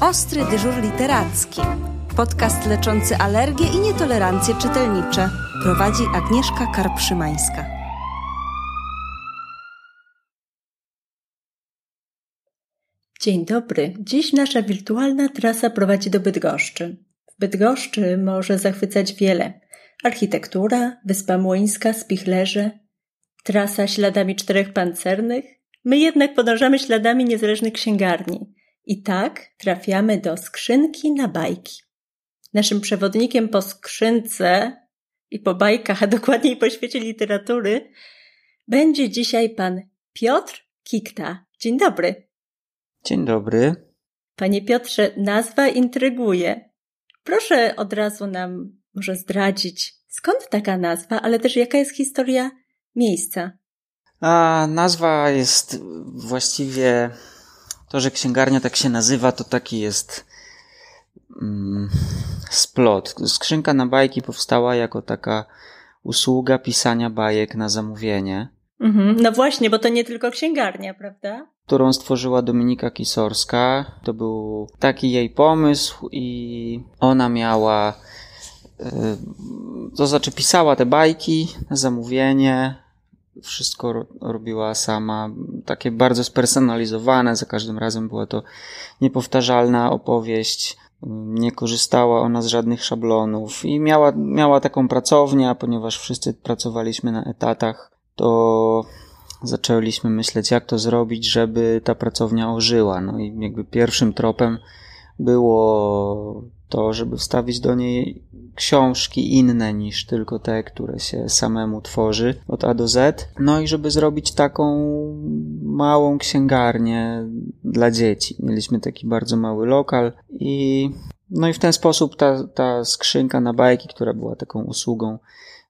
Ostry dyżur literacki. Podcast leczący alergie i nietolerancje czytelnicze. Prowadzi Agnieszka Karpszymańska. Dzień dobry. Dziś nasza wirtualna trasa prowadzi do Bydgoszczy. W Bydgoszczy może zachwycać wiele. Architektura, Wyspa Młyńska, Spichlerze, trasa śladami czterech pancernych. My jednak podążamy śladami niezależnych księgarni. I tak trafiamy do skrzynki na bajki. Naszym przewodnikiem po skrzynce i po bajkach, a dokładniej po świecie literatury, będzie dzisiaj pan Piotr Kikta. Dzień dobry. Dzień dobry. Panie Piotrze, nazwa intryguje. Proszę od razu nam może zdradzić, skąd taka nazwa, ale też jaka jest historia miejsca. A nazwa jest właściwie to, że księgarnia tak się nazywa, to taki jest mm, splot. Skrzynka na bajki powstała jako taka usługa pisania bajek na zamówienie. Mhm. No właśnie, bo to nie tylko księgarnia, prawda? Którą stworzyła Dominika Kisorska. To był taki jej pomysł i ona miała, y, to znaczy pisała te bajki na zamówienie, wszystko robiła sama, takie bardzo spersonalizowane, za każdym razem była to niepowtarzalna opowieść, nie korzystała ona z żadnych szablonów i miała, miała taką pracownię, ponieważ wszyscy pracowaliśmy na etatach, to zaczęliśmy myśleć, jak to zrobić, żeby ta pracownia ożyła. No i jakby pierwszym tropem było to, żeby wstawić do niej książki inne niż tylko te, które się samemu tworzy od A do Z. No i żeby zrobić taką małą księgarnię dla dzieci. Mieliśmy taki bardzo mały lokal i no i w ten sposób ta, ta skrzynka na bajki, która była taką usługą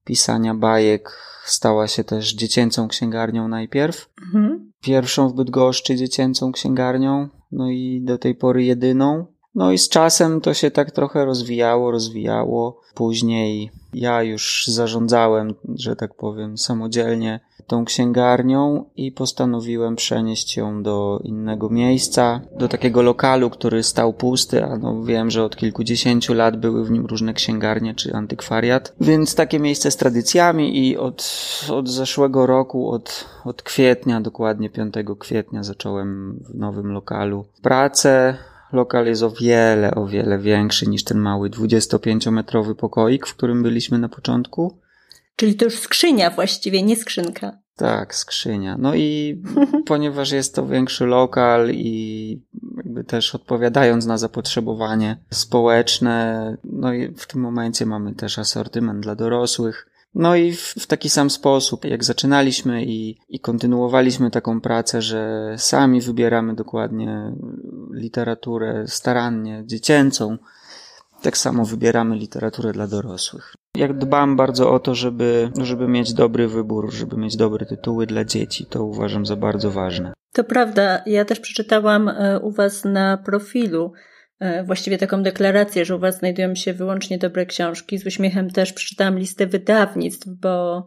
pisania bajek, stała się też dziecięcą księgarnią najpierw. Mhm. Pierwszą w Bydgoszczy dziecięcą księgarnią, no i do tej pory jedyną. No i z czasem to się tak trochę rozwijało, rozwijało. Później ja już zarządzałem, że tak powiem, samodzielnie tą księgarnią i postanowiłem przenieść ją do innego miejsca, do takiego lokalu, który stał pusty, a no wiem, że od kilkudziesięciu lat były w nim różne księgarnie czy antykwariat. Więc takie miejsce z tradycjami i od, od zeszłego roku, od, od kwietnia, dokładnie 5 kwietnia zacząłem w nowym lokalu pracę lokal jest o wiele, o wiele większy niż ten mały 25-metrowy pokoik, w którym byliśmy na początku. Czyli to już skrzynia właściwie, nie skrzynka. Tak, skrzynia. No i ponieważ jest to większy lokal i jakby też odpowiadając na zapotrzebowanie społeczne, no i w tym momencie mamy też asortyment dla dorosłych. No i w, w, taki sam sposób, jak zaczynaliśmy i, i kontynuowaliśmy taką pracę, że sami wybieramy dokładnie literaturę starannie, dziecięcą, tak samo wybieramy literaturę dla dorosłych. Jak dbam bardzo o to, żeby, żeby mieć dobry wybór, żeby mieć dobre tytuły dla dzieci, to uważam za bardzo ważne. To prawda. Ja też przeczytałam e, u Was na profilu e, właściwie taką deklarację, że u Was znajdują się wyłącznie dobre książki. Z uśmiechem też przeczytałam listę wydawnictw, bo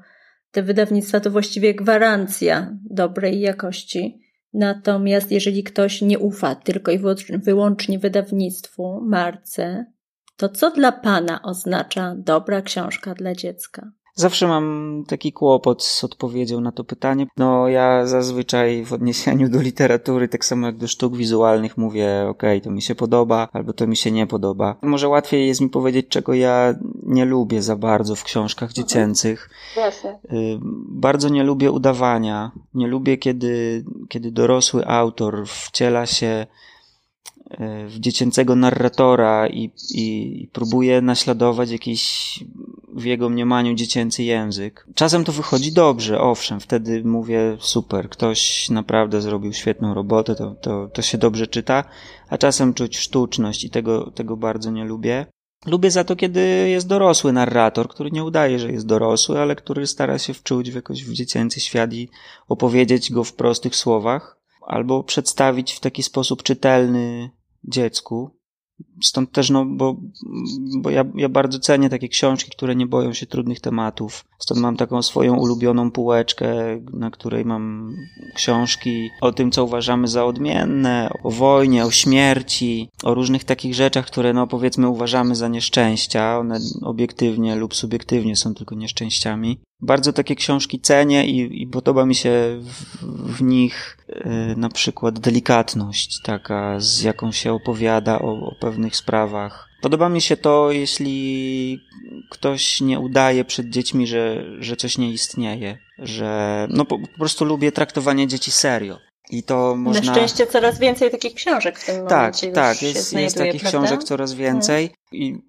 te wydawnictwa to właściwie gwarancja dobrej jakości. Natomiast jeżeli ktoś nie ufa tylko i wyłącznie wydawnictwu, marce, to co dla Pana oznacza dobra książka dla dziecka? Zawsze mam taki kłopot z odpowiedzią na to pytanie. No, ja zazwyczaj w odniesieniu do literatury, tak samo jak do sztuk wizualnych, mówię, ok, to mi się podoba, albo to mi się nie podoba. Może łatwiej jest mi powiedzieć, czego ja nie lubię za bardzo w książkach dziecięcych. Właśnie. Y, bardzo nie lubię udawania. Nie lubię, kiedy, kiedy dorosły autor wciela się w dziecięcego narratora i, i, i próbuje naśladować jakiś w jego mniemaniu dziecięcy język. Czasem to wychodzi dobrze, owszem, wtedy mówię super, ktoś naprawdę zrobił świetną robotę, to, to, to się dobrze czyta, a czasem czuć sztuczność i tego, tego bardzo nie lubię. Lubię za to, kiedy jest dorosły narrator, który nie udaje, że jest dorosły, ale który stara się wczuć w jakoś w dziecięcy świat i opowiedzieć go w prostych słowach, albo przedstawić w taki sposób czytelny dziecku, stąd też, no, bo, bo ja, ja bardzo cenię takie książki, które nie boją się trudnych tematów. Stąd mam taką swoją ulubioną półeczkę, na której mam książki o tym, co uważamy za odmienne, o wojnie, o śmierci, o różnych takich rzeczach, które, no, powiedzmy, uważamy za nieszczęścia. One obiektywnie lub subiektywnie są tylko nieszczęściami. Bardzo takie książki cenię i, i podoba mi się w, w nich yy, na przykład delikatność, taka, z jaką się opowiada o, o pewnych sprawach. Podoba mi się to, jeśli ktoś nie udaje przed dziećmi, że, że coś nie istnieje, że no po, po prostu lubię traktowanie dzieci serio. I to można... Na szczęście coraz więcej takich książek w tym tak, momencie Tak, jest, jest, znajduje, jest takich prawda? książek coraz więcej. Hmm. I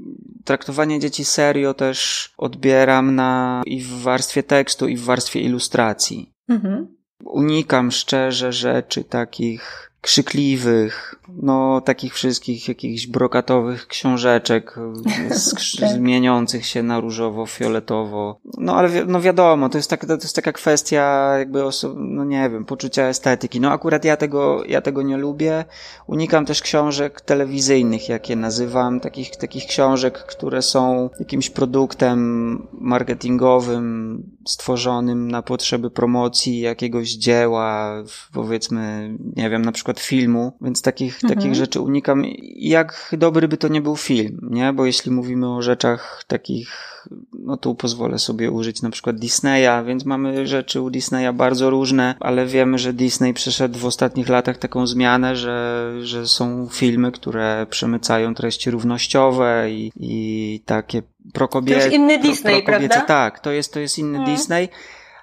traktowanie dzieci serio też odbieram na i w warstwie tekstu, i w warstwie ilustracji. Mhm. Unikam szczerze rzeczy takich krzykliwych, no takich wszystkich jakichś brokatowych książeczek tak. zmieniących się na różowo, fioletowo. No ale wi no wiadomo, to jest, tak, to jest taka kwestia jakby oso- no nie wiem, poczucia estetyki. No akurat ja tego, ja tego nie lubię. Unikam też książek telewizyjnych, jak je nazywam, takich, takich książek, które są jakimś produktem marketingowym stworzonym na potrzeby promocji jakiegoś dzieła, powiedzmy, nie wiem, na przykład przykład filmu, więc takich, mhm. takich rzeczy unikam. Jak dobry by to nie był film, nie? Bo jeśli mówimy o rzeczach takich, no tu pozwolę sobie użyć na przykład Disneya, więc mamy rzeczy u Disneya bardzo różne, ale wiemy, że Disney przeszedł w ostatnich latach taką zmianę, że, że są filmy, które przemycają treści równościowe i, i takie prokobiece. To jest inny Disney, pro, prawda? Tak, to jest, to jest inny hmm. Disney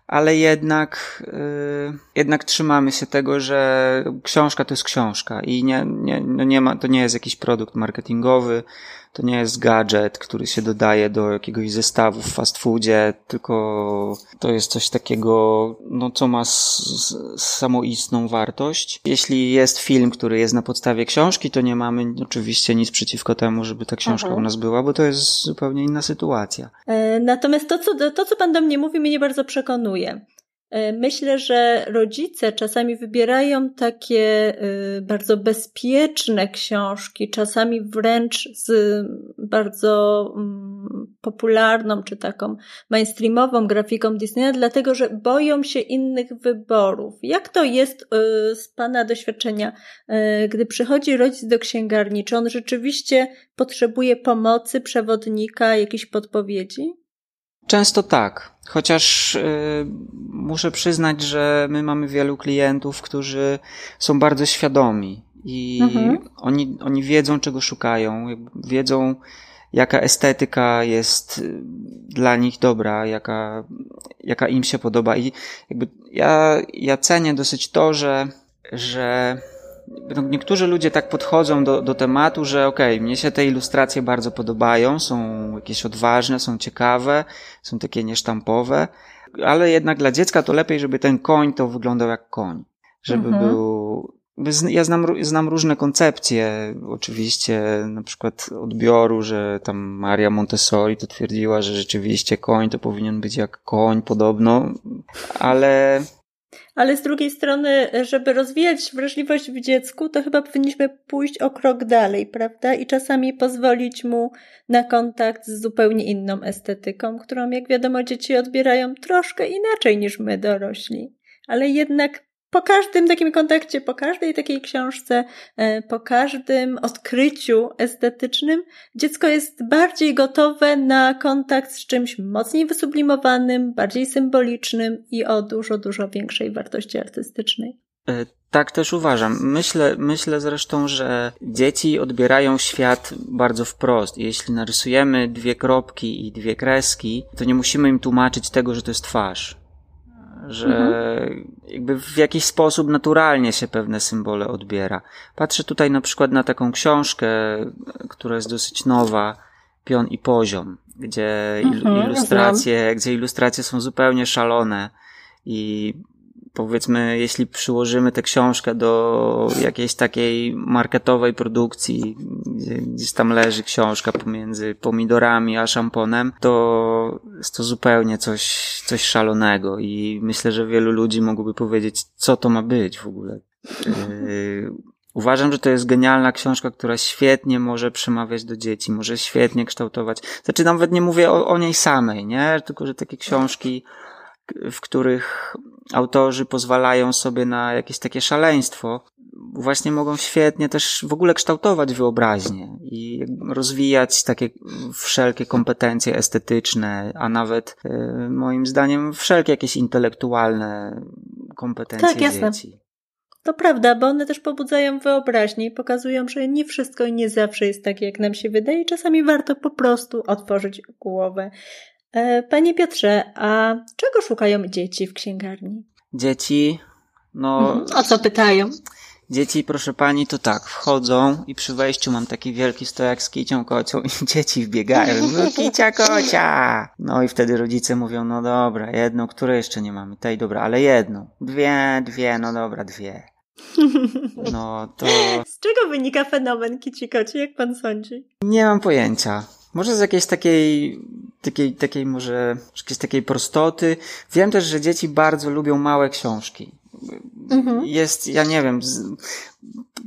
ale jednak, yy, jednak trzymamy się tego, że książka to jest książka i nie, nie, no nie ma, to nie jest jakiś produkt marketingowy, to nie jest gadżet, który się dodaje do jakiegoś zestawu w fast foodzie, tylko to jest coś takiego, no, co ma samoistną wartość. Jeśli jest film, który jest na podstawie książki, to nie mamy oczywiście nic przeciwko temu, żeby ta książka Aha. u nas była, bo to jest zupełnie inna sytuacja. E, natomiast to co, to, co pan do mnie mówi, mnie nie bardzo przekonuje. E, myślę, że rodzice czasami wybierają takie e, bardzo bezpieczne książki, czasami wręcz z bardzo mm, popularną czy taką mainstreamową grafiką Disneya, dlatego że boją się innych wyborów. Jak to jest e, z Pana doświadczenia, gdy przychodzi rodzic do księgarni? Czy on rzeczywiście potrzebuje pomocy, przewodnika, jakiejś podpowiedzi? Często tak. Chociaż y, muszę przyznać, że my mamy wielu klientów, którzy są bardzo świadomi i mhm. oni, oni wiedzą, czego szukają, wiedzą, jaka estetyka jest y, dla nich dobra, jaka, jaka im się podoba. I jakby ja, ja cenię dosyć to, że, że niektórzy ludzie tak podchodzą do, do tematu, że okej, okay, mnie się te ilustracje bardzo podobają, są jakieś odważne, są ciekawe, są takie niesztampowe, ale jednak dla dziecka to lepiej, żeby ten koń to wyglądał jak koń. Żeby mhm. był. Ja znam, znam różne koncepcje, oczywiście, na przykład odbioru, że tam Maria Montessori to twierdziła, że rzeczywiście koń to powinien być jak koń podobno, ale ale z drugiej strony, żeby rozwijać wrażliwość w dziecku, to chyba powinniśmy pójść o krok dalej, prawda? I czasami pozwolić mu na kontakt z zupełnie inną estetyką, którą, jak wiadomo, dzieci odbierają troszkę inaczej niż my dorośli. Ale jednak po każdym takim kontakcie, po każdej takiej książce, e, po każdym odkryciu estetycznym, dziecko jest bardziej gotowe na kontakt z czymś mocniej wysublimowanym, bardziej symbolicznym i o dużo, dużo większej wartości artystycznej. E, tak też uważam. Myślę, myślę zresztą, że dzieci odbierają świat bardzo wprost. Jeśli narysujemy dwie kropki i dwie kreski, to nie musimy im tłumaczyć tego, że to jest twarz że mhm. jakby w jakiś sposób naturalnie się pewne symbole odbiera. Patrzę tutaj na przykład na taką książkę, która jest dosyć nowa, Pion i Poziom, gdzie mhm, ilustracje, gdzie ilustracje są zupełnie szalone i powiedzmy, jeśli przyłożymy tę książkę do jakiejś takiej marketowej produkcji, gdzie gdzieś tam leży książka pomiędzy pomidorami a szamponem, to jest to zupełnie coś, coś szalonego i myślę, że wielu ludzi mogłoby powiedzieć, co to ma być w ogóle. Yy, Uważam, że to jest genialna książka, która świetnie może przemawiać do dzieci, może świetnie kształtować. Znaczy, nawet nie mówię o, o niej samej, nie? Tylko, że takie książki, w których autorzy pozwalają sobie na jakieś takie szaleństwo, właśnie mogą świetnie też w ogóle kształtować wyobraźnię i rozwijać takie wszelkie kompetencje estetyczne, a nawet e, moim zdaniem wszelkie jakieś intelektualne kompetencje tak, jasne. dzieci. To prawda, bo one też pobudzają wyobraźnię i pokazują, że nie wszystko i nie zawsze jest takie, jak nam się wydaje. Czasami warto po prostu otworzyć głowę. E, panie Piotrze, a czego szukają dzieci w księgarni? Dzieci, no. Mhm. O co pytają? Dzieci, proszę pani, to tak, wchodzą i przy wejściu mam taki wielki stojak z kicią kocią i dzieci wbiegają. No, kicia kocia! No i wtedy rodzice mówią, no dobra, jedną, które jeszcze nie mamy? Tej, dobra, ale jedną. Dwie, dwie, no dobra, dwie. No to... Z czego wynika fenomen kici koci, jak pan sądzi? Nie mam pojęcia. Może z jakiejś takiej, takiej, takiej może, jakiejś takiej prostoty. Wiem też, że dzieci bardzo lubią małe książki. Mhm. Jest, ja nie wiem, z,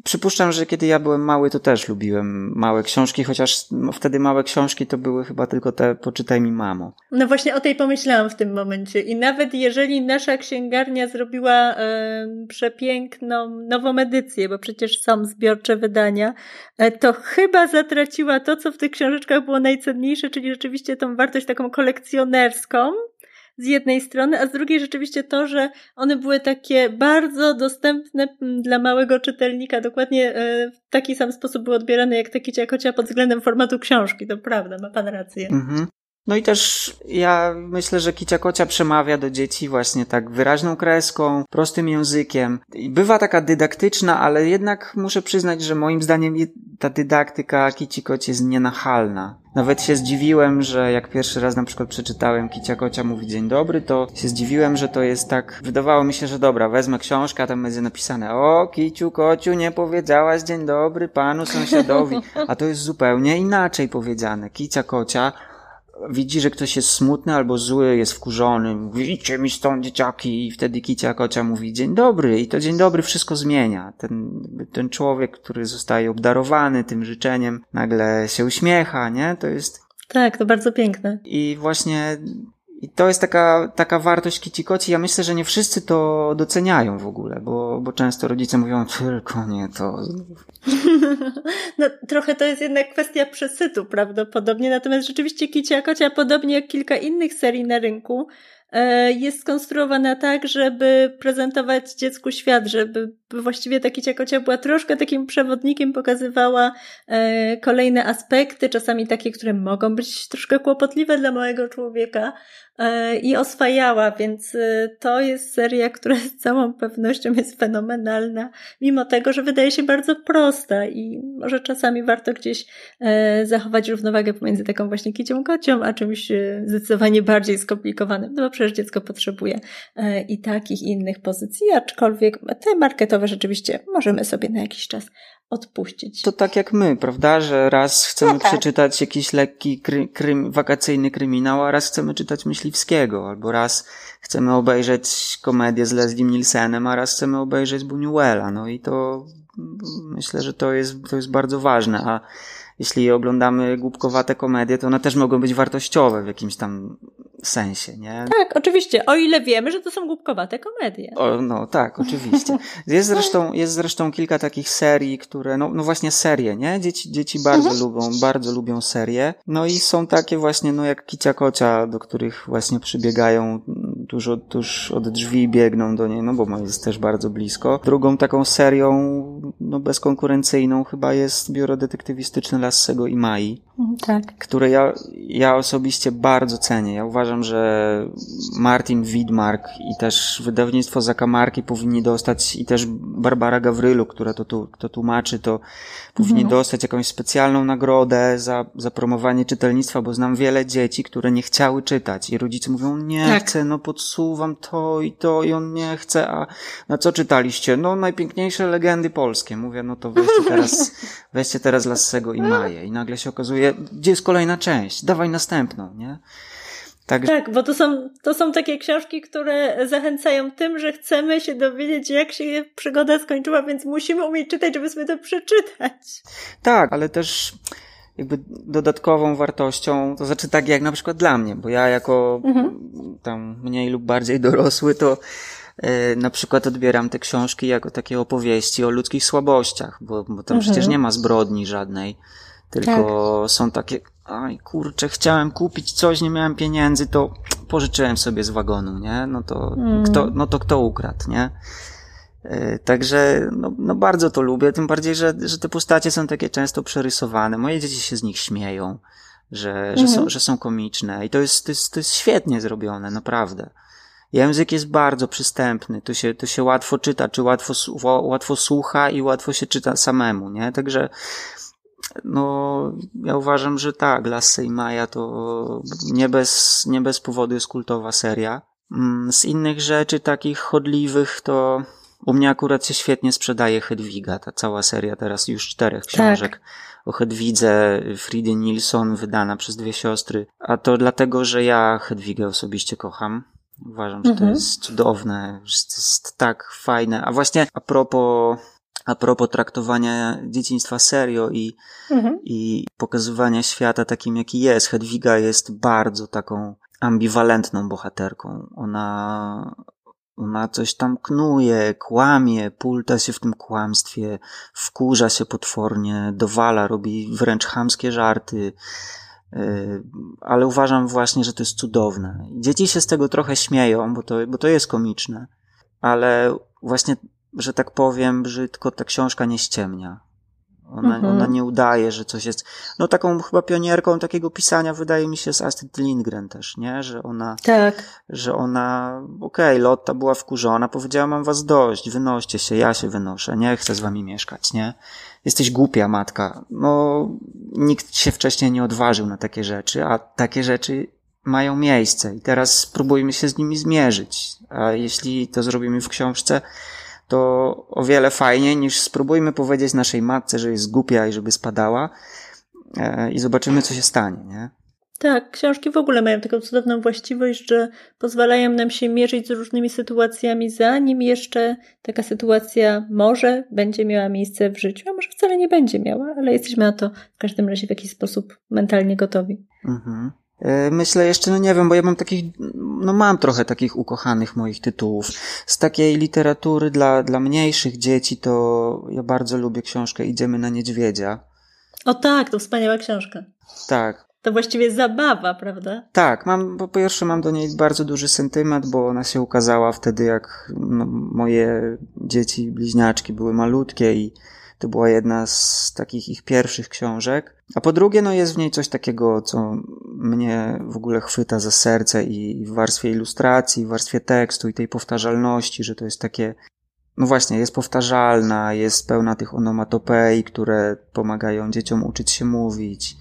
przypuszczam, że kiedy ja byłem mały, to też lubiłem małe książki, chociaż wtedy małe książki to były chyba tylko te Poczytaj mi mamo. No właśnie o tej pomyślałam w tym momencie. I nawet jeżeli nasza księgarnia zrobiła e, przepiękną nową edycję, bo przecież są zbiorcze wydania, e, to chyba zatraciła to, co w tych książeczkach było najcenniejsze, czyli rzeczywiście tą wartość taką kolekcjonerską, z jednej strony, a z drugiej rzeczywiście to, że one były takie bardzo dostępne mm, dla małego czytelnika, dokładnie e, w taki sam sposób były odbierane jak takie ciakocia pod względem formatu książki, to prawda, ma pan rację. Mhm. No i też ja myślę, że Kicia Kocia przemawia do dzieci właśnie tak wyraźną kreską, prostym językiem. Bywa taka dydaktyczna, ale jednak muszę przyznać, że moim zdaniem ta dydaktyka Kici Koci jest nienachalna. Nawet się zdziwiłem, że jak pierwszy raz na przykład przeczytałem Kicia Kocia mówi dzień dobry, to się zdziwiłem, że to jest tak, wydawało mi się, że dobra, wezmę książkę, a tam będzie napisane o Kiciu Kociu, nie powiedziałaś dzień dobry panu sąsiadowi, a to jest zupełnie inaczej powiedziane. Kicia Kocia widzi, że ktoś jest smutny albo zły, jest wkurzony, mówi idźcie mi stąd dzieciaki i wtedy Kicia Kocia mówi dzień dobry i to dzień dobry wszystko zmienia. Ten, ten człowiek, który zostaje obdarowany tym życzeniem, nagle się uśmiecha, nie? To jest... Tak, to bardzo piękne. I właśnie i to jest taka, taka wartość kicikoci. Ja myślę, że nie wszyscy to doceniają w ogóle, bo, bo często rodzice mówią, tylko nie to. No, trochę to jest jednak kwestia przesytu prawdopodobnie. Natomiast rzeczywiście Kicia Kocia, podobnie jak kilka innych serii na rynku, e, jest skonstruowana tak, żeby prezentować dziecku świat, żeby właściwie ta Kicia Kocia była troszkę takim przewodnikiem, pokazywała e, kolejne aspekty, czasami takie, które mogą być troszkę kłopotliwe dla małego człowieka, E, i oswajała, więc e, to jest seria, która z całą pewnością jest fenomenalna, mimo tego, że wydaje się bardzo prosta i może czasami warto gdzieś zachować równowagę pomiędzy taką właśnie kicią kocią, a czymś zdecydowanie bardziej skomplikowanym, no bo przecież dziecko potrzebuje i takich i innych pozycji, aczkolwiek te marketowe rzeczywiście możemy sobie na jakiś czas odpuścić. To tak jak my, prawda, że raz chcemy no tak. przeczytać jakiś lekki kry, krym, wakacyjny kryminał, a raz chcemy czytać Myśliwskiego, albo raz chcemy obejrzeć komedię z Leslie Nielsenem, a raz chcemy obejrzeć Buñuela, no i to myślę, że to jest, to jest bardzo ważne, a jeśli oglądamy głupkowate komedie, to one też mogą być wartościowe w jakimś tam sensie, nie? Tak, oczywiście, o ile wiemy, że to są głupkowate komedie. O, no tak, oczywiście. Jest zresztą, jest zresztą kilka takich serii, które, no, no właśnie serie, nie? Dzieci, dzieci bardzo mhm. lubią, bardzo lubią serie. No i są takie właśnie, no jak Kicia Kocia, do których właśnie przybiegają tuż od, tuż od drzwi biegną do niej, no bo jest też bardzo blisko. Drugą taką serią, no bezkonkurencyjną chyba jest biuro detektywistyczne Lassego i Mai. Tak. Które ja, ja osobiście bardzo cenię. Ja uważam, że Martin Widmark i też wydawnictwo Zakamarki powinni dostać i też Barbara Gawrylu, która to, tu, to tłumaczy, to powinni mhm. dostać jakąś specjalną nagrodę za, za promowanie czytelnictwa, bo znam wiele dzieci, które nie chciały czytać i rodzice mówią, nie tak. chcę, no podsuwam to i to i on nie chce, a na co czytaliście? No najpiękniejsze legendy polskie. Mówię, no to weźcie teraz, weźcie teraz Lassego i Maję i nagle się okazuje, gdzie jest kolejna część? Dawaj następną, nie? Tak, tak bo to są, to są takie książki, które zachęcają tym, że chcemy się dowiedzieć, jak się przygoda skończyła, więc musimy umieć czytać, żeby sobie to przeczytać. Tak, ale też jakby dodatkową wartością, to znaczy tak jak na przykład dla mnie, bo ja jako mhm. tam mniej lub bardziej dorosły, to e, na przykład odbieram te książki jako takie opowieści o ludzkich słabościach, bo, bo tam mhm. przecież nie ma zbrodni żadnej, tylko tak. są takie, aj kurczę, chciałem kupić coś, nie miałem pieniędzy, to pożyczyłem sobie z wagonu, nie? No to, mhm. kto, no to kto ukradł, nie? E, także no, no bardzo to lubię, tym bardziej, że, że te postacie są takie często przerysowane. Moje dzieci się z nich śmieją, że, że, są, mhm. że są komiczne i to jest, to, jest, to jest świetnie zrobione, naprawdę. Język jest bardzo przystępny, to się, to się łatwo czyta, czy łatwo, łatwo słucha i łatwo się czyta samemu, nie? Także no, ja uważam, że tak, Lasse i Maja to nie bez, nie bez powodu jest kultowa seria. Mm, z innych rzeczy takich chodliwych to u mnie akurat się świetnie sprzedaje Hedwiga, ta cała seria teraz już czterech książek. Tak. O Hedwidze Fridy Nilsson, wydana przez dwie siostry. A to dlatego, że ja Hedwigę osobiście kocham. Uważam, że mhm. to jest cudowne, że to jest tak fajne. A właśnie a propos, a propos traktowania dzieciństwa serio i, mhm. i pokazywania świata takim, jaki jest, Hedwiga jest bardzo taką ambiwalentną bohaterką. Ona, ona coś tam knuje, kłamie, pulta się w tym kłamstwie, wkurza się potwornie, dowala, robi wręcz chamskie żarty. E, ale uważam właśnie, że to jest cudowne. Dzieci się z tego trochę śmieją, bo to, bo to jest komiczne, ale właśnie, że tak powiem, brzydko ta książka nie ściemnia. Ona, mhm. ona nie udaje, że coś jest. No taką chyba pionierką takiego pisania wydaje mi się z Astrid Lindgren też, nie? Że ona. Tak. Że ona, okej, okay, Lotta była wkurzona, powiedziała, mam was dość, wynoście się, ja się wynoszę, nie chcę z wami mieszkać, nie? Jesteś głupia, matka. No, nikt się wcześniej nie odważył na takie rzeczy, a takie rzeczy mają miejsce i teraz spróbujmy się z nimi zmierzyć. A jeśli to zrobimy w książce, to o wiele fajniej niż spróbujmy powiedzieć naszej matce, że jest głupia i żeby spadała e, i zobaczymy, co się stanie, nie? Tak, książki w ogóle mają taką cudowną właściwość, że pozwalają nam się mierzyć z różnymi sytuacjami, zanim jeszcze taka sytuacja może będzie miała miejsce w życiu, a może wcale nie będzie miała, ale jesteśmy na to w każdym razie w jakiś sposób mentalnie gotowi. Mhm. E, myślę jeszcze, no nie wiem, bo ja mam takich, no mam trochę takich ukochanych moich tytułów. Z takiej literatury dla, dla mniejszych dzieci to ja bardzo lubię książkę Idziemy na niedźwiedzia. O tak, to wspaniała książka. Tak. To właściwie zabawa, prawda? Tak, mam, po pierwsze mam do niej bardzo duży sentyment, bo ona się ukazała wtedy, jak no, moje dzieci, bliźniaczki były malutkie i to była jedna z takich ich pierwszych książek. A po drugie, no jest w niej coś takiego, co mnie w ogóle chwyta za serce i w warstwie ilustracji, w warstwie tekstu i tej powtarzalności, że to jest takie, no właśnie, jest powtarzalna, jest pełna tych onomatopei, które pomagają dzieciom uczyć się mówić.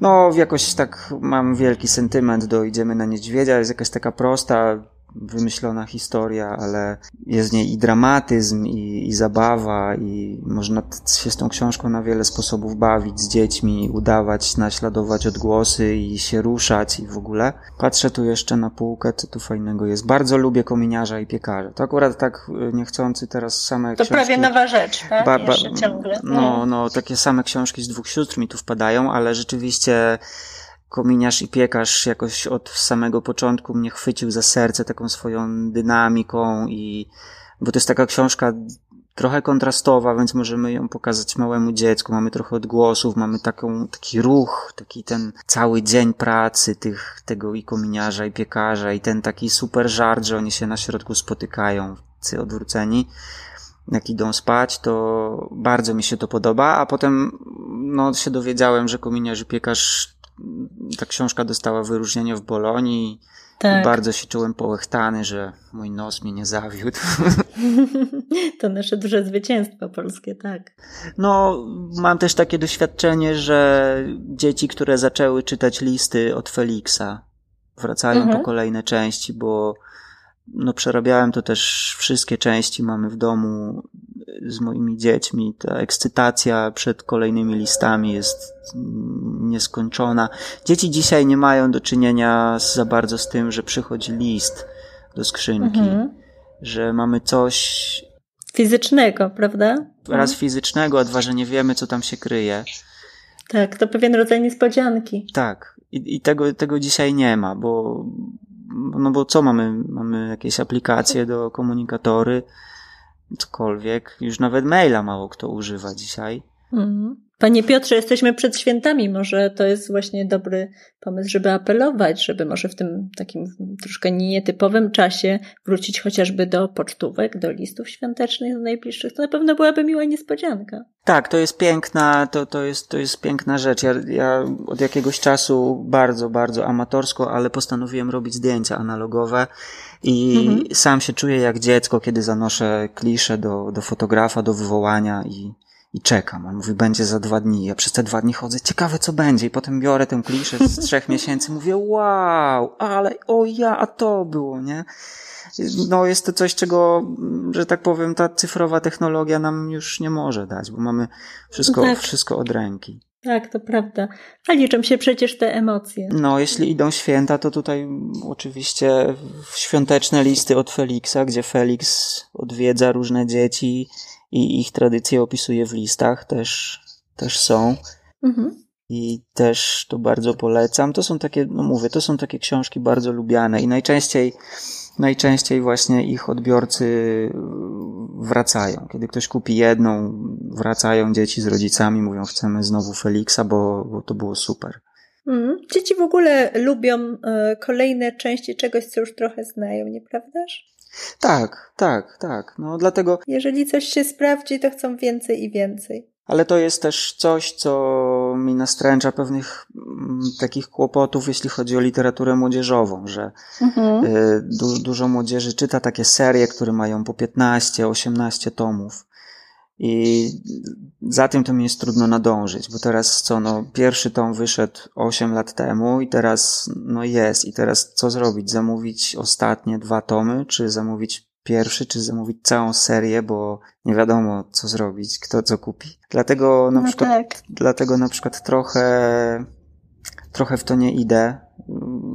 No, jakoś tak mam wielki sentyment do Idziemy na Niedźwiedzia, jest jakaś taka prosta, wymyślona historia, ale jest w niej i dramatyzm, i, i zabawa, i można się z tą książką na wiele sposobów bawić z dziećmi, udawać, naśladować odgłosy i się ruszać i w ogóle. Patrzę tu jeszcze na półkę, co tu fajnego jest. Bardzo lubię kominiarza i piekarza. To akurat tak y, niechcący teraz same to książki... To prawie nowa rzecz, tak? Ba, ba, ciągle. No, no, takie same książki z dwóch sióstr mi tu wpadają, ale rzeczywiście kominiarz i piekarz jakoś od samego początku mnie chwycił za serce taką swoją dynamiką i bo to jest taka książka trochę kontrastowa, więc możemy ją pokazać małemu dziecku. Mamy trochę odgłosów, mamy taką, taki ruch, taki ten cały dzień pracy tych, tego i kominiarza i piekarza i ten taki super żart, że oni się na środku spotykają,cy odwróceni jak idą spać, to bardzo mi się to podoba, a potem no, się dowiedziałem, że kominiarz i piekarz ta książka dostała wyróżnienie w Bolonii tak. i bardzo się czułem połechtany, że mój nos mnie nie zawiódł. To nasze duże zwycięstwo polskie, tak. No, mam też takie doświadczenie, że dzieci, które zaczęły czytać listy od Feliksa, wracają mhm. po kolejne części, bo no przerabiałem to też wszystkie części, mamy w domu z moimi dziećmi. Ta ekscytacja przed kolejnymi listami jest nieskończona. Dzieci dzisiaj nie mają do czynienia za bardzo z tym, że przychodzi list do skrzynki, mhm. że mamy coś fizycznego, prawda? Raz fizycznego, a dwa, że nie wiemy, co tam się kryje. Tak, to pewien rodzaj niespodzianki. Tak. I, i tego, tego dzisiaj nie ma, bo, no bo co mamy? Mamy jakieś aplikacje do komunikatory, cokolwiek. Już nawet maila mało kto używa dzisiaj. Mhm. Panie Piotrze, jesteśmy przed świętami. Może to jest właśnie dobry pomysł, żeby apelować, żeby może w tym takim troszkę nietypowym czasie wrócić chociażby do pocztówek, do listów świątecznych do najbliższych. To na pewno byłaby miła niespodzianka. Tak, to jest piękna, to, to, jest, to jest piękna rzecz. Ja, ja od jakiegoś czasu bardzo, bardzo amatorsko, ale postanowiłem robić zdjęcia analogowe. I mhm. sam się czuję jak dziecko, kiedy zanoszę kliszę do, do fotografa, do wywołania i, i czekam. On mówi, będzie za dwa dni. Ja przez te dwa dni chodzę, ciekawe co będzie. I potem biorę tę kliszę z trzech miesięcy, mówię, wow, ale o ja, a to było, nie? No jest to coś, czego, że tak powiem, ta cyfrowa technologia nam już nie może dać, bo mamy wszystko, tak. wszystko od ręki. Tak, to prawda. A liczą się przecież te emocje. No, jeśli idą święta, to tutaj oczywiście świąteczne listy od Feliksa, gdzie Felix odwiedza różne dzieci i ich tradycje opisuje w listach, też, też są. Mhm. I też to bardzo polecam. To są takie, no mówię, to są takie książki bardzo lubiane i najczęściej, najczęściej właśnie ich odbiorcy wracają. Kiedy ktoś kupi jedną, wracają dzieci z rodzicami, mówią, chcemy znowu Feliksa, bo, bo to było super. Mhm. Dzieci w ogóle lubią e, kolejne części czegoś, co już trochę znają, nieprawdaż? Tak, tak, tak. No dlatego. Jeżeli coś się sprawdzi, to chcą więcej i więcej. Ale to jest też coś, co mi nastręcza pewnych m, mm, takich kłopotów, jeśli chodzi o literaturę młodzieżową, że mhm. y, du, dużo młodzieży czyta takie serie, które mają po 15, 18 tomów. I za tym to mi jest trudno nadążyć, bo teraz co, no, pierwszy tom wyszedł 8 lat temu i teraz, no jest. I teraz co zrobić? Zamówić ostatnie dwa tomy, czy zamówić pierwszy, czy zamówić całą serię, bo nie wiadomo co zrobić, kto co kupi. Dlatego na no przykład, tak. dlatego na przykład trochę, trochę w to nie idę,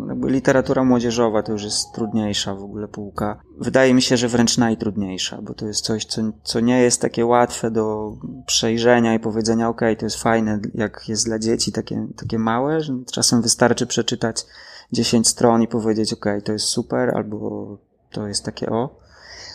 jakby literatura młodzieżowa to już jest trudniejsza w ogóle półka. Wydaje mi się, że wręcz najtrudniejsza, bo to jest coś, co, co nie jest takie łatwe do przejrzenia i powiedzenia, ok, to jest fajne, jak jest dla dzieci takie, takie małe, że czasem wystarczy przeczytać 10 stron i powiedzieć, ok, to jest super, albo to jest takie o.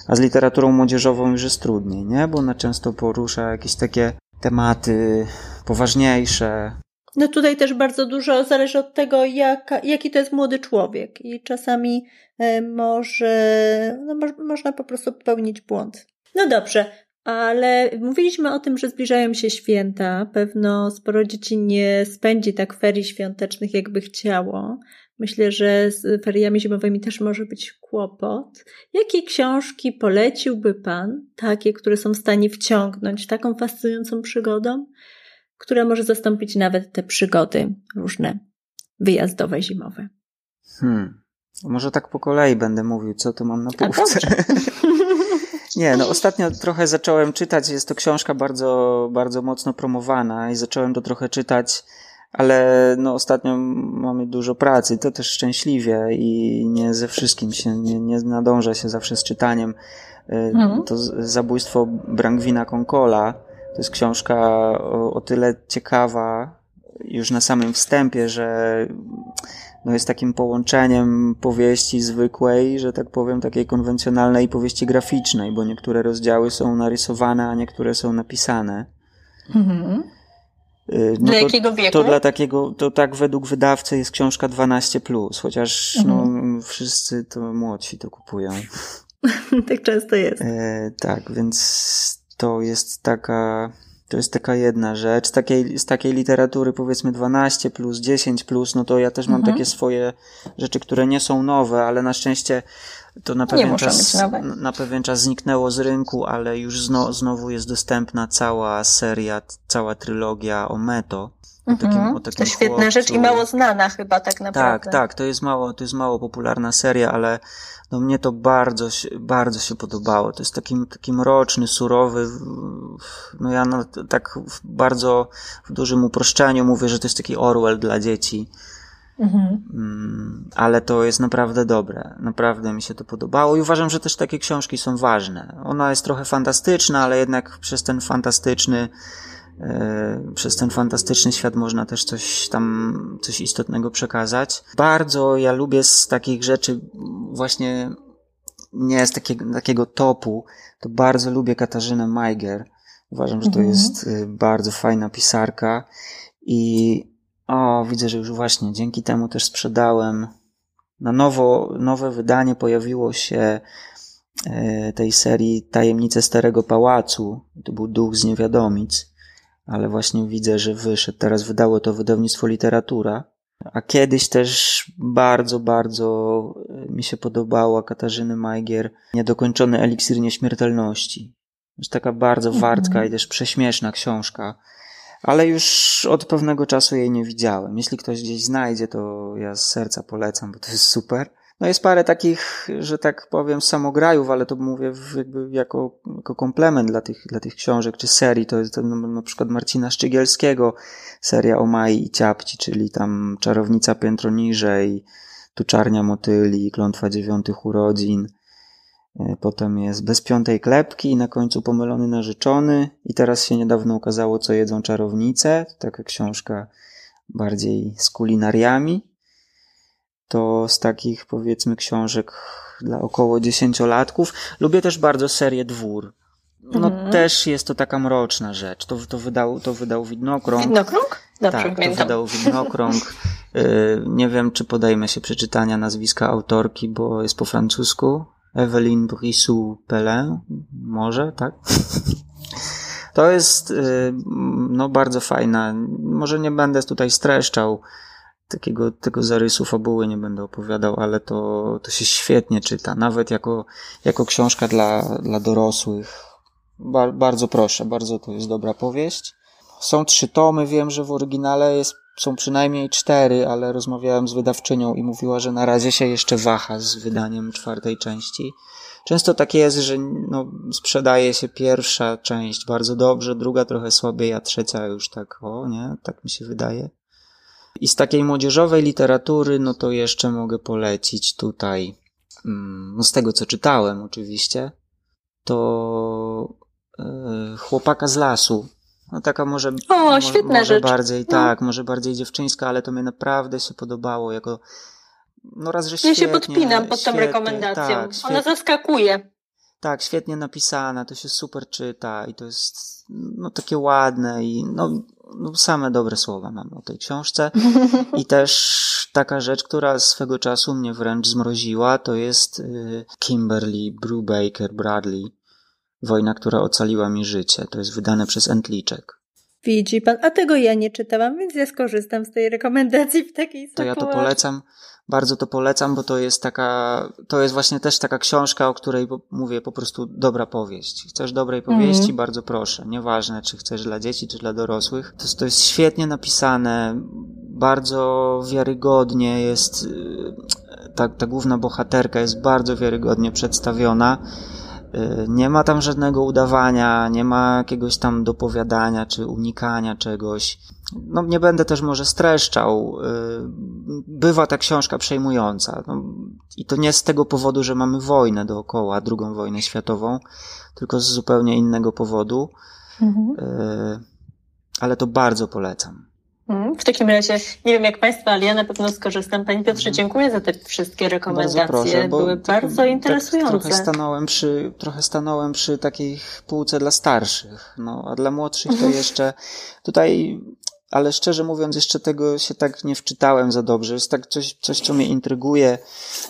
A z literaturą młodzieżową już jest trudniej, nie? Bo ona często porusza jakieś takie tematy poważniejsze, no tutaj też bardzo dużo zależy od tego, jaka, jaki to jest młody człowiek i czasami e, może, no, można po prostu popełnić błąd. No dobrze, ale mówiliśmy o tym, że zbliżają się święta. Pewno sporo dzieci nie spędzi tak ferii świątecznych, jakby chciało. Myślę, że z feriami zimowymi też może być kłopot. Jakie książki poleciłby Pan, takie, które są w stanie wciągnąć taką fascynującą przygodą, która może zastąpić nawet te przygody różne wyjazdowe, zimowe. Hmm. Może tak po kolei będę mówił, co tu mam na półce. Nie, no ostatnio trochę zacząłem czytać, jest to książka bardzo, bardzo mocno promowana i zacząłem to trochę czytać, ale no ostatnio mamy dużo pracy, to też szczęśliwie i nie ze wszystkim się, nie, nie nadąża się zawsze z czytaniem. Y, mhm. To zabójstwo Brangwina Konkola, to jest książka o, o tyle ciekawa już na samym wstępie, że no jest takim połączeniem powieści zwykłej, że tak powiem, takiej konwencjonalnej i powieści graficznej, bo niektóre rozdziały są narysowane, a niektóre są napisane. Mhm. Y, no dla to, jakiego wieku? To dla takiego, to tak według wydawcy jest książka 12+, plus, chociaż no, mhm. no, wszyscy to młodsi to kupują. tak często jest. E, tak, więc to jest taka, to jest taka jedna rzecz. Z takiej, z takiej literatury powiedzmy 12 plus, 10 plus, no to ja też mam mhm. takie swoje rzeczy, które nie są nowe, ale na szczęście To na pewien, czas, na pewien czas zniknęło z rynku, ale już zno, znowu jest dostępna cała seria, cała trylogia o Meto. O takim, mhm. o takim to świetna chłopcu. rzecz i mało znana chyba tak naprawdę. Tak, tak, to jest mało, to jest mało popularna seria, ale no mnie to bardzo, bardzo się podobało. To jest taki, taki mroczny, surowy, no ja no, tak bardzo w dużym uproszczeniu mówię, że to jest taki Orwell dla dzieci. Mhm. Mm, ale to jest naprawdę dobre. Naprawdę mi się to podobało i uważam, że też takie książki są ważne. Ona jest trochę fantastyczna, ale jednak przez ten fantastyczny przez ten fantastyczny świat można też coś tam, coś istotnego przekazać. Bardzo ja lubię z takich rzeczy właśnie nie z takiego, takiego topu, to bardzo lubię Katarzynę Majger. Uważam, że to mhm. jest y, bardzo fajna pisarka i o, widzę, że już właśnie dzięki temu też sprzedałem. Na nowo, nowe wydanie pojawiło się e, tej serii Tajemnice Starego Pałacu. To był Duch z Niewiadomic, ale właśnie widzę, że wyszedł. Teraz wydało to wydawnictwo Literatura. A kiedyś też bardzo, bardzo e, mi się podobała Katarzyny Majgier Niedokończony eliksir nieśmiertelności. Jest taka bardzo wartka mm -hmm. i też prześmieszna książka ale już od pewnego czasu jej nie widziałem. Jeśli ktoś gdzieś znajdzie, to ja z serca polecam, bo to jest super. No jest parę takich, że tak powiem, samograjów, ale to mówię jakby jako, jako komplement dla tych, dla tych książek czy serii. To jest na przykład Marcina Szczygielskiego, seria o Mai i Ciapci, czyli tam Czarownica piętro niżej, Tu Czarnia motyli, Klątwa dziewiątych urodzin. E, potem jest bez piątej klepki i na końcu pomylony narzeczony. I teraz się niedawno ukazało, co jedzą czarownice. Taka książka bardziej z kulinariami. To z takich powiedzmy książek dla około dziesięciolatków. Lubię też bardzo serię Dwór. No mhm. też jest to taka mroczna rzecz. To, to, wydał, to wydał Widnokrąg. Widnokrąg? Dobrze, tak, to wydał Widnokrąg. E, nie wiem, czy podejmę się przeczytania nazwiska autorki, bo jest po francusku. Evelyn Brissou-Pelin, może, tak? To jest y, no, bardzo fajna. Może nie będę tutaj streszczał takiego, tego zarysu fabuły, nie będę opowiadał, ale to, to się świetnie czyta. Nawet jako, jako książka dla, dla dorosłych. bardzo proszę, bardzo to jest dobra powieść. Są trzy tomy, wiem, że w oryginale jest są przynajmniej cztery, ale rozmawiałem z wydawczynią i mówiła, że na razie się jeszcze waha z wydaniem czwartej części. Często tak jest, że no, sprzedaje się pierwsza część bardzo dobrze, druga trochę słabiej, a trzecia już tak, o nie, tak mi się wydaje. I z takiej młodzieżowej literatury, no to jeszcze mogę polecić tutaj, mm, no z tego co czytałem oczywiście, to e, Chłopaka z lasu no taka może, o, może, świetna może rzecz. bardziej, no. tak, może bardziej dziewczyńska, ale to mnie naprawdę się podobało jako, no raz, że świetnie. Ja się podpinam pod tą rekomendacją. Tak, Ona zaskakuje. Tak, świetnie napisana, to się super czyta i to jest, no takie ładne i no, no same dobre słowa mam o tej książce. I też taka rzecz, która swego czasu mnie wręcz zmroziła, to jest y, Kimberly Brubaker Bradley Wojna, która ocaliła mi życie. To jest wydane przez Entliczek. Widzi pan, a tego ja nie czytałam, więc ja skorzystam z tej rekomendacji w takiej To ja to polecam, bardzo to polecam, bo to jest taka, to jest właśnie też taka książka, o której mówię po prostu dobra powieść. Chcesz dobrej powieści? Mm. Bardzo proszę. Nieważne, czy chcesz dla dzieci, czy dla dorosłych. To, to jest świetnie napisane, bardzo wiarygodnie jest, y, ta, ta główna bohaterka jest bardzo wiarygodnie przedstawiona nie ma tam żadnego udawania, nie ma jakiegoś tam dopowiadania czy unikania czegoś. No, nie będę też może streszczał. Y, bywa ta książka przejmująca. No, I to nie z tego powodu, że mamy wojnę dookoła, drugą wojnę światową, tylko z zupełnie innego powodu. Mhm. Y, ale to bardzo polecam. Mhm. W takim razie, nie wiem jak Państwo, ale ja na pewno skorzystam. Panie Piotrze, mhm. dziękuję za te wszystkie rekomendacje. Bardzo proszę, Były bardzo tak interesujące. Tak trochę stanąłem przy, trochę stanąłem przy takiej półce dla starszych, no, a dla młodszych to mhm. jeszcze tutaj, ale szczerze mówiąc, jeszcze tego się tak nie wczytałem za dobrze. Jest tak coś, coś co mnie intryguje.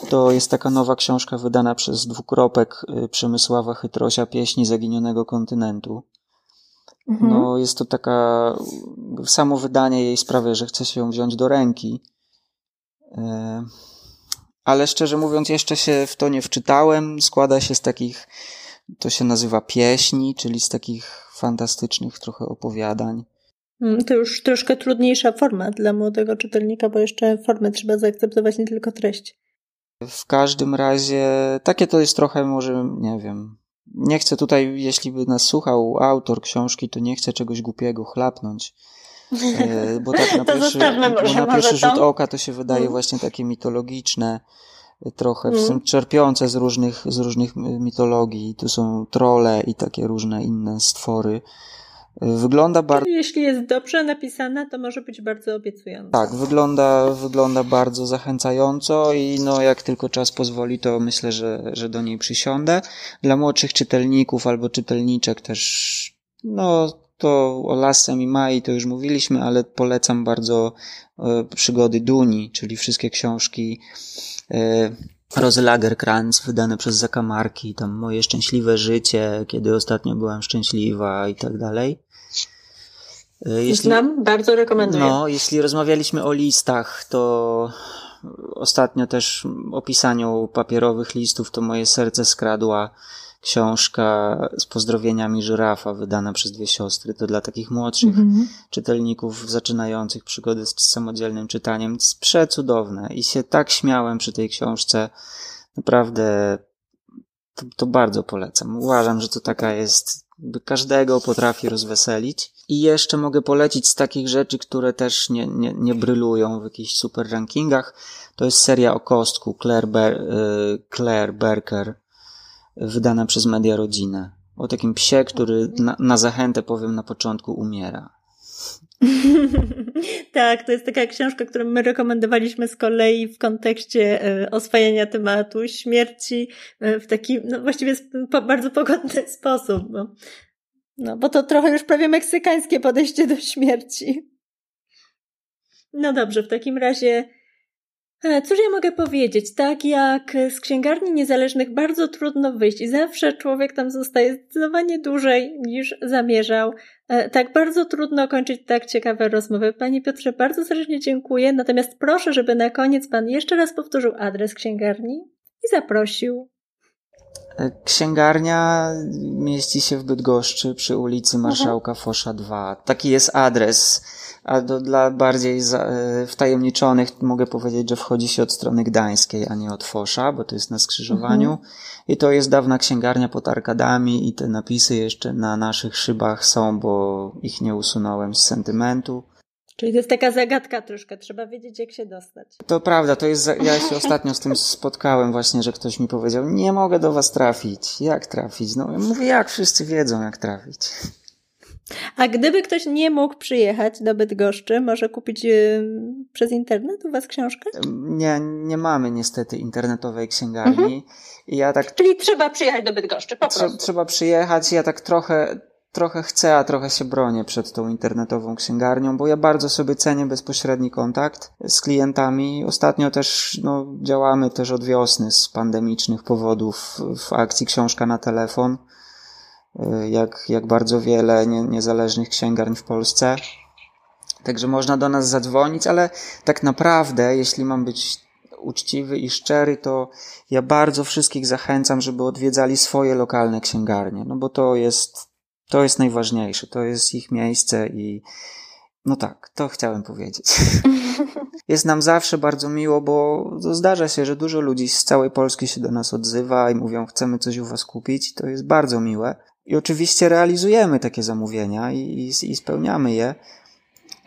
To jest taka nowa książka wydana przez dwukropek y, Przemysława Chytrosia, Pieśni Zaginionego Kontynentu. Mhm. No, jest to taka, samo wydanie jej sprawia, że chce się ją wziąć do ręki. E, ale szczerze mówiąc, jeszcze się w to nie wczytałem. Składa się z takich, to się nazywa pieśni, czyli z takich fantastycznych trochę opowiadań. Mm, to już troszkę trudniejsza forma dla młodego czytelnika, bo jeszcze formę trzeba zaakceptować, nie tylko treść. W każdym razie takie to jest trochę może, nie wiem. Nie chcę tutaj, jeśli by nas słuchał autor książki, to nie chcę czegoś głupiego chlapnąć. E, bo tak na pierwszy, bo na pierwszy rzut oka to się wydaje mm. właśnie takie mitologiczne, trochę mm. czerpiące z różnych, z różnych mitologii. Tu są trole i takie różne inne stwory. Wygląda bardzo. Jeśli jest dobrze napisana, to może być bardzo obiecująca. Tak, wygląda, wygląda bardzo zachęcająco i no, jak tylko czas pozwoli, to myślę, że, że do niej przysiądę. Dla młodszych czytelników albo czytelniczek też, no, to o Lasem i Mai to już mówiliśmy, ale polecam bardzo e, przygody Duni, czyli wszystkie książki e, Rosy Lagerkrantz, wydane przez zakamarki, tam moje szczęśliwe życie, kiedy ostatnio byłam szczęśliwa i tak dalej. E, jeśli, Znam, bardzo rekomenduję. No, jeśli rozmawialiśmy o listach, to ostatnio też o pisaniu papierowych listów, to moje serce skradła książka z pozdrowieniami żyrafa, wydana przez dwie siostry. To dla takich młodszych mm-hmm. czytelników zaczynających przygody z samodzielnym czytaniem. Jest przecudowne i się tak śmiałem przy tej książce. Naprawdę to, to bardzo polecam. Uważam, że to taka jest, by każdego potrafi rozweselić. I jeszcze mogę polecić z takich rzeczy, które też nie, nie, nie brylują w jakichś super rankingach. To jest seria o kostku Claire, Ber, y, Claire Berker wydana przez Media Rodzinę. O takim psie, który na, na zachętę powiem na początku umiera. tak, to jest taka książka, którą my rekomendowaliśmy z kolei w kontekście e, oswajania tematu śmierci e, w taki, no właściwie bardzo pogodny sposób. Bo, no, bo to trochę już prawie meksykańskie podejście do śmierci. No dobrze, w takim razie E, cóż ja mogę powiedzieć? Tak jak z księgarni niezależnych bardzo trudno wyjść i zawsze człowiek tam zostaje zdecydowanie dłużej niż zamierzał. E, tak bardzo trudno kończyć tak ciekawe rozmowy. Panie Piotrze, bardzo serdecznie dziękuję. Natomiast proszę, żeby na koniec Pan jeszcze raz powtórzył adres księgarni i zaprosił. Księgarnia mieści się w Bydgoszczy przy ulicy Marszałka Fosza 2. Taki jest adres a do, dla bardziej za, e, wtajemniczonych mogę powiedzieć, że wchodzi się od strony gdańskiej, a nie od Fosza, bo to jest na skrzyżowaniu. Mhm. I to jest dawna księgarnia pod arkadami i te napisy jeszcze na naszych szybach są, bo ich nie usunąłem z sentymentu. Czyli to jest taka zagadka troszkę, trzeba wiedzieć jak się dostać. To prawda, to jest, ja się ostatnio z tym spotkałem właśnie, że ktoś mi powiedział, nie mogę do was trafić. Jak trafić? No ja mówię, jak wszyscy wiedzą jak trafić. A gdyby ktoś nie mógł przyjechać do Bydgoszczy, może kupić y, przez internet u was książkę? Nie, nie mamy niestety internetowej księgarni. Mhm. I ja tak... Czyli trzeba przyjechać do Bydgoszczy, po prostu. Trzeba przyjechać. Ja tak trochę, trochę chcę, a trochę się bronię przed tą internetową księgarnią, bo ja bardzo sobie cenię bezpośredni kontakt z klientami. Ostatnio też no, działamy też od wiosny z pandemicznych powodów w akcji Książka na telefon Y, jak, jak bardzo wiele nie, niezależnych księgarni w Polsce. Także można do nas zadzwonić, ale tak naprawdę, jeśli mam być uczciwy i szczery, to ja bardzo wszystkich zachęcam, żeby odwiedzali swoje lokalne księgarnie, no bo to jest, to jest najważniejsze, to jest ich miejsce i no tak, to chciałem powiedzieć. Jest nam zawsze bardzo miło, bo zdarza się, że dużo ludzi z całej Polski się do nas odzywa i mówią, chcemy coś u was kupić. To jest bardzo miłe. I oczywiście realizujemy takie zamówienia i, i, i spełniamy je,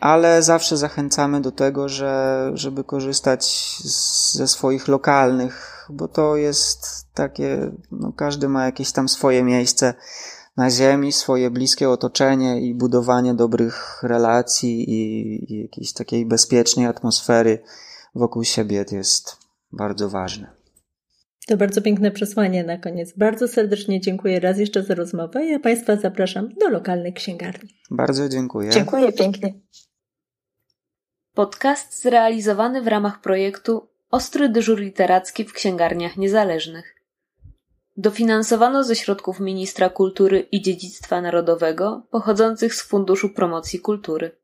ale zawsze zachęcamy do tego, że, żeby korzystać z, ze swoich lokalnych, bo to jest takie, no każdy ma jakieś tam swoje miejsce na ziemi, swoje bliskie otoczenie i budowanie dobrych relacji i, i jakiejś takiej bezpiecznej atmosfery wokół siebie jest bardzo ważne. To bardzo piękne przesłanie na koniec. Bardzo serdecznie dziękuję raz jeszcze za rozmowę. Ja Państwa zapraszam do lokalnej księgarni. Bardzo dziękuję. Dziękuję pięknie. Podcast zrealizowany w ramach projektu Ostry dyżur literacki w księgarniach niezależnych. Dofinansowano ze środków Ministra Kultury i Dziedzictwa Narodowego pochodzących z Funduszu Promocji Kultury.